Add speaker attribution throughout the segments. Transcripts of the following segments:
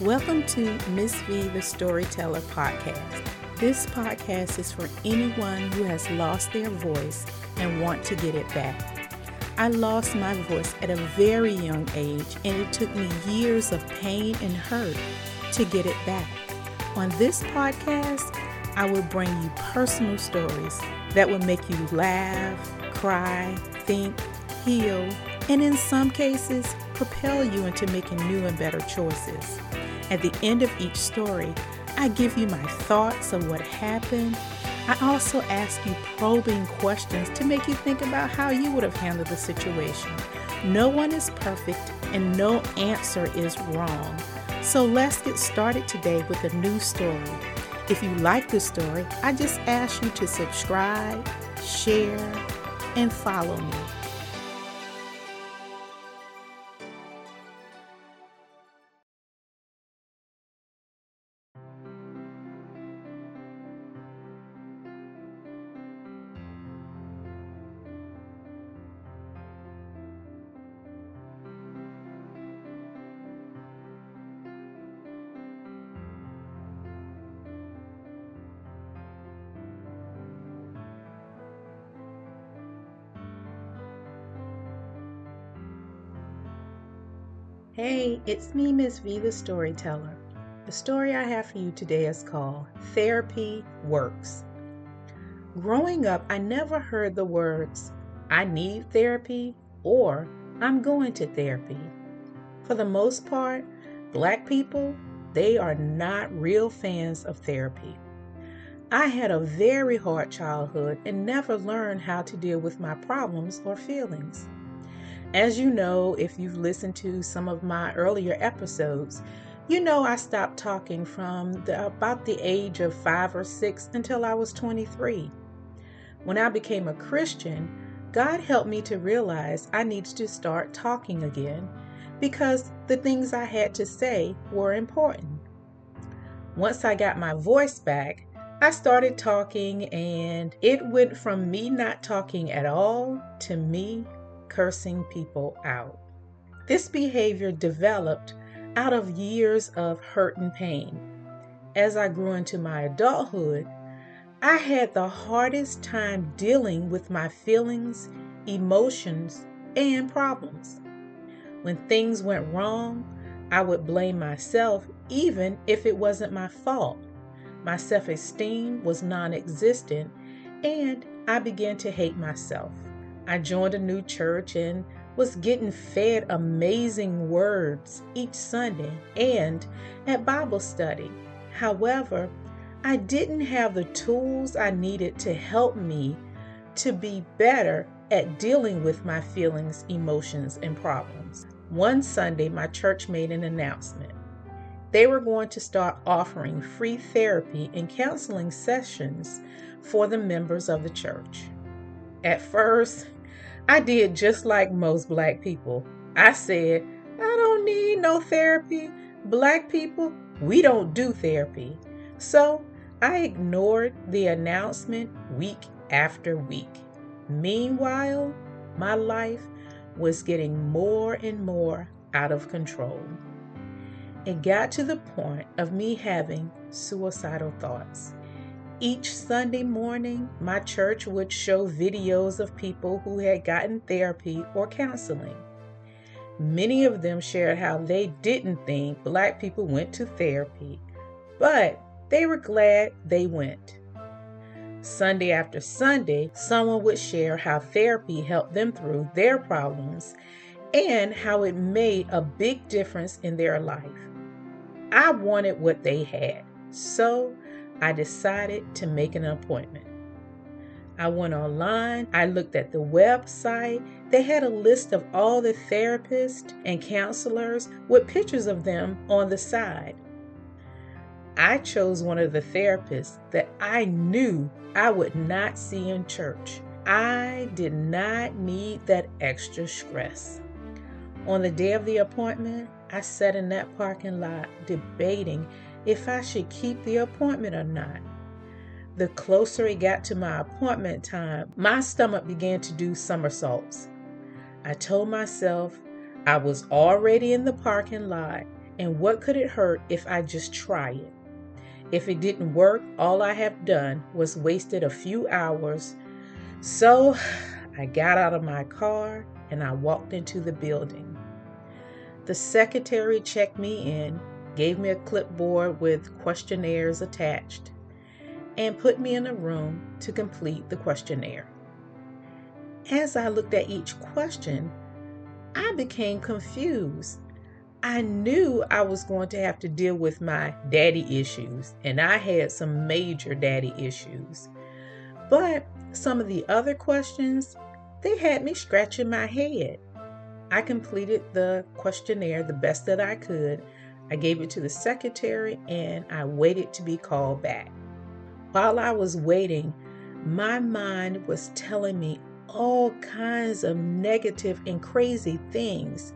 Speaker 1: Welcome to Miss V the Storyteller podcast. This podcast is for anyone who has lost their voice and want to get it back. I lost my voice at a very young age, and it took me years of pain and hurt to get it back. On this podcast, I will bring you personal stories that will make you laugh, cry, think, heal, and in some cases, propel you into making new and better choices. At the end of each story, I give you my thoughts of what happened. I also ask you probing questions to make you think about how you would have handled the situation. No one is perfect and no answer is wrong. So let's get started today with a new story. If you like the story, I just ask you to subscribe, share, and follow me. Hey, it's me, Miss V, the storyteller. The story I have for you today is called Therapy Works. Growing up, I never heard the words, I need therapy or I'm going to therapy. For the most part, black people, they are not real fans of therapy. I had a very hard childhood and never learned how to deal with my problems or feelings. As you know, if you've listened to some of my earlier episodes, you know I stopped talking from the, about the age of five or six until I was 23. When I became a Christian, God helped me to realize I needed to start talking again because the things I had to say were important. Once I got my voice back, I started talking, and it went from me not talking at all to me cursing people out. This behavior developed out of years of hurt and pain. As I grew into my adulthood, I had the hardest time dealing with my feelings, emotions, and problems. When things went wrong, I would blame myself even if it wasn't my fault. My self esteem was non existent, and I began to hate myself. I joined a new church and was getting fed amazing words each Sunday and at Bible study. However, I didn't have the tools I needed to help me to be better at dealing with my feelings, emotions, and problems. One Sunday, my church made an announcement. They were going to start offering free therapy and counseling sessions for the members of the church. At first, I did just like most black people. I said, I don't need no therapy. Black people, we don't do therapy. So I ignored the announcement week after week. Meanwhile, my life was getting more and more out of control. It got to the point of me having suicidal thoughts. Each Sunday morning, my church would show videos of people who had gotten therapy or counseling. Many of them shared how they didn't think black people went to therapy, but they were glad they went. Sunday after Sunday, someone would share how therapy helped them through their problems and how it made a big difference in their life. I wanted what they had, so I decided to make an appointment. I went online, I looked at the website. They had a list of all the therapists and counselors with pictures of them on the side. I chose one of the therapists that I knew I would not see in church. I did not need that extra stress. On the day of the appointment, I sat in that parking lot debating if I should keep the appointment or not. The closer it got to my appointment time, my stomach began to do somersaults. I told myself I was already in the parking lot And what could it hurt if I just try it? If it didn't work, all I have done was wasted a few hours. So I got out of my car and I walked into the building. The secretary checked me in, gave me a clipboard with questionnaires attached, and put me in a room to complete the questionnaire. As I looked at each question, I became confused. I knew I was going to have to deal with my daddy issues, and I had some major daddy issues. But some of the other questions, they had me scratching my head. I completed the questionnaire the best that I could. I gave it to the secretary and I waited to be called back. While I was waiting, my mind was telling me all kinds of negative and crazy things.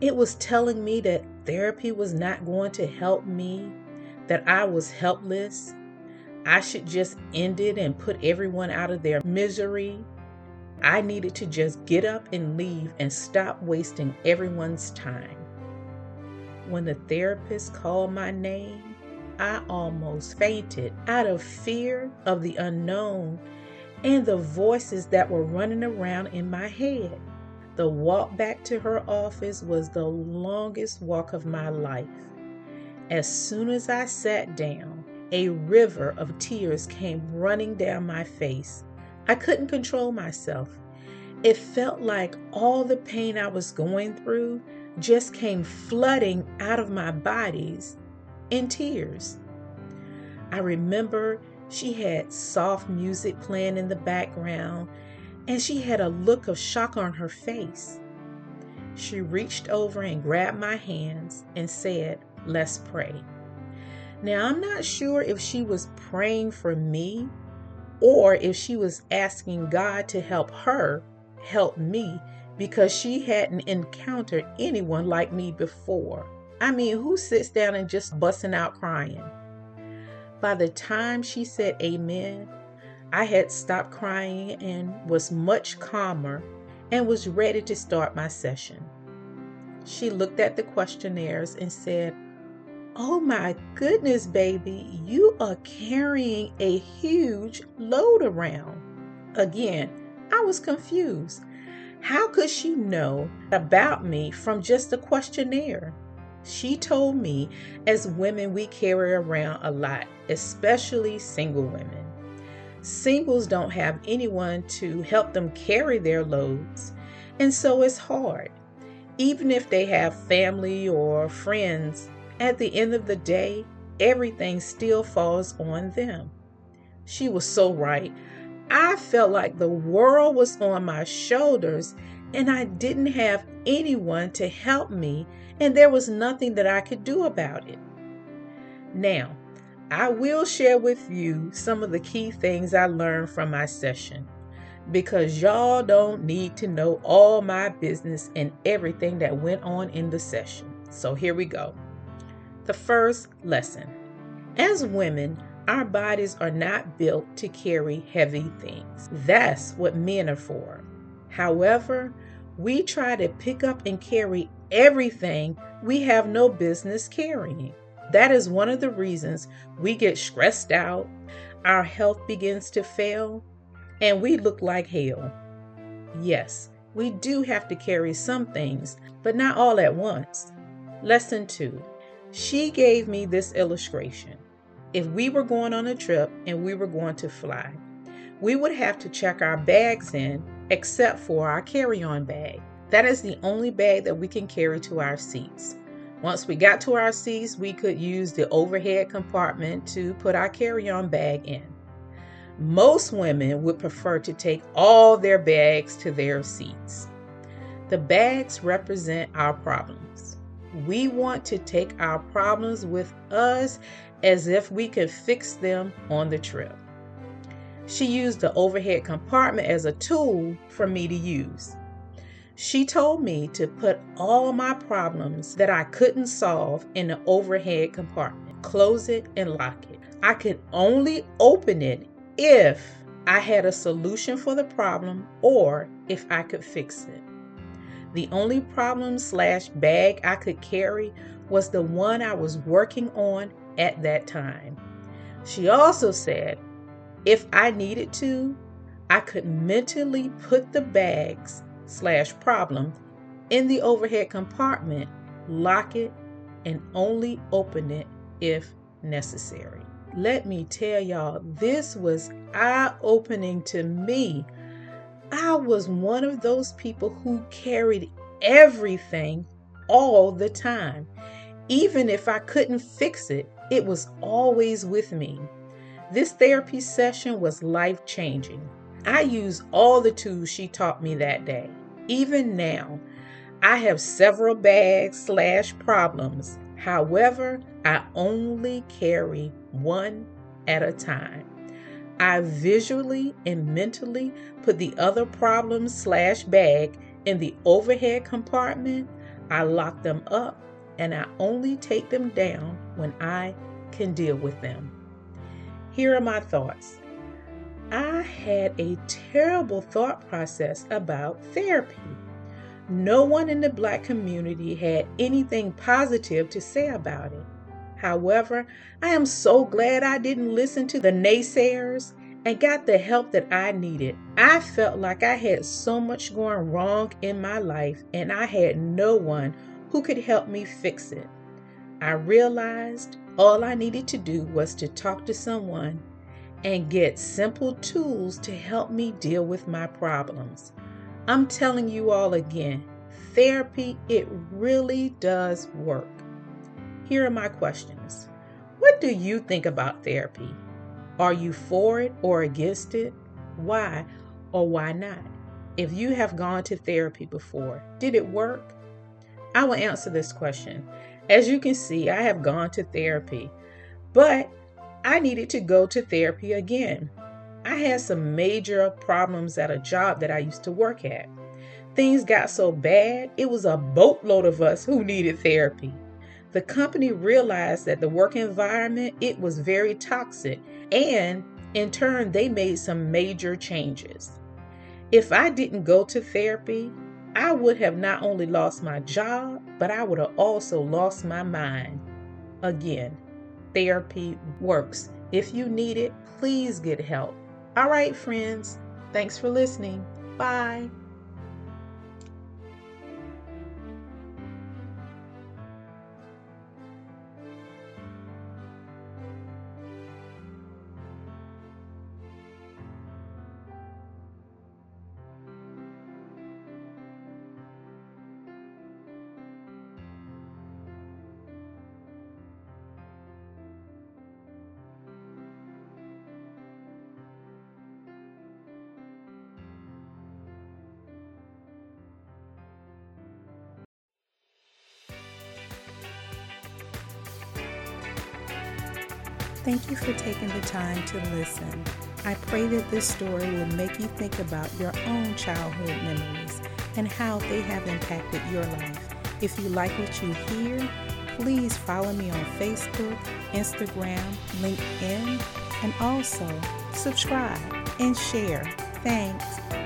Speaker 1: It was telling me that therapy was not going to help me, that I was helpless. I should just end it and put everyone out of their misery. I needed to just get up and leave and stop wasting everyone's time. When the therapist called my name, I almost fainted out of fear of the unknown and the voices that were running around in my head. The walk back to her office was the longest walk of my life. As soon as I sat down, a river of tears came running down my face. I couldn't control myself. It felt like all the pain I was going through just came flooding out of my bodies in tears. I remember she had soft music playing in the background, and she had a look of shock on her face. She reached over and grabbed my hands and said, Let's pray. Now, I'm not sure if she was praying for me or if she was asking God to help her help me because she hadn't encountered anyone like me before. I mean, who sits down and just busting out crying? By the time she said amen, I had stopped crying and was much calmer and was ready to start my session. She looked at the questionnaires and said, Oh my goodness, baby, you are carrying a huge load around. Again, I was confused. How could she know about me from just a questionnaire? She told me, as women, we carry around a lot, especially single women. Singles don't have anyone to help them carry their loads, and so it's hard. Even if they have family or friends, at the end of the day, everything still falls on them. She was so right. I felt like the world was on my shoulders and I didn't have anyone to help me and there was nothing that I could do about it. Now, I will share with you some of the key things I learned from my session because y'all don't need to know all my business and everything that went on in the session. So here we go. The first lesson As women, our bodies are not built to carry heavy things. That's what men are for. However, we try to pick up and carry everything we have no business carrying. That is one of the reasons we get stressed out, our health begins to fail, and we look like hell. Yes, we do have to carry some things, but not all at once. Lesson two She gave me this illustration. If we were going on a trip and we were going to fly, we would have to check our bags in except for our carry on bag. That is the only bag that we can carry to our seats. Once we got to our seats, we could use the overhead compartment to put our carry on bag in. Most women would prefer to take all their bags to their seats. The bags represent our problems. We want to take our problems with us as if we could fix them on the trip. She used the overhead compartment as a tool for me to use. She told me to put all my problems that I couldn't solve in the overhead compartment, close it, and lock it. I could only open it if I had a solution for the problem or if I could fix it. The only problem slash bag I could carry was the one I was working on at that time. She also said if I needed to, I could mentally put the bags slash problem in the overhead compartment, lock it, and only open it if necessary. Let me tell y'all, this was eye opening to me. I was one of those people who carried everything all the time. Even if I couldn't fix it, it was always with me. This therapy session was life changing. I used all the tools she taught me that day. Even now, I have several bags slash problems. However, I only carry one at a time. I visually and mentally put the other problem slash bag in the overhead compartment. I lock them up and I only take them down when I can deal with them. Here are my thoughts. I had a terrible thought process about therapy. No one in the black community had anything positive to say about it. However, I am so glad I didn't listen to the naysayers and got the help that I needed. I felt like I had so much going wrong in my life and I had no one who could help me fix it. I realized all I needed to do was to talk to someone and get simple tools to help me deal with my problems. I'm telling you all again, therapy, it really does work. Here are my questions. What do you think about therapy? Are you for it or against it? Why or why not? If you have gone to therapy before, did it work? I will answer this question. As you can see, I have gone to therapy, but I needed to go to therapy again. I had some major problems at a job that I used to work at. Things got so bad, it was a boatload of us who needed therapy. The company realized that the work environment, it was very toxic, and in turn they made some major changes. If I didn't go to therapy, I would have not only lost my job, but I would have also lost my mind. Again, therapy works. If you need it, please get help. All right, friends. Thanks for listening. Bye. Thank you for taking the time to listen. I pray that this story will make you think about your own childhood memories and how they have impacted your life. If you like what you hear, please follow me on Facebook, Instagram, LinkedIn, and also subscribe and share. Thanks.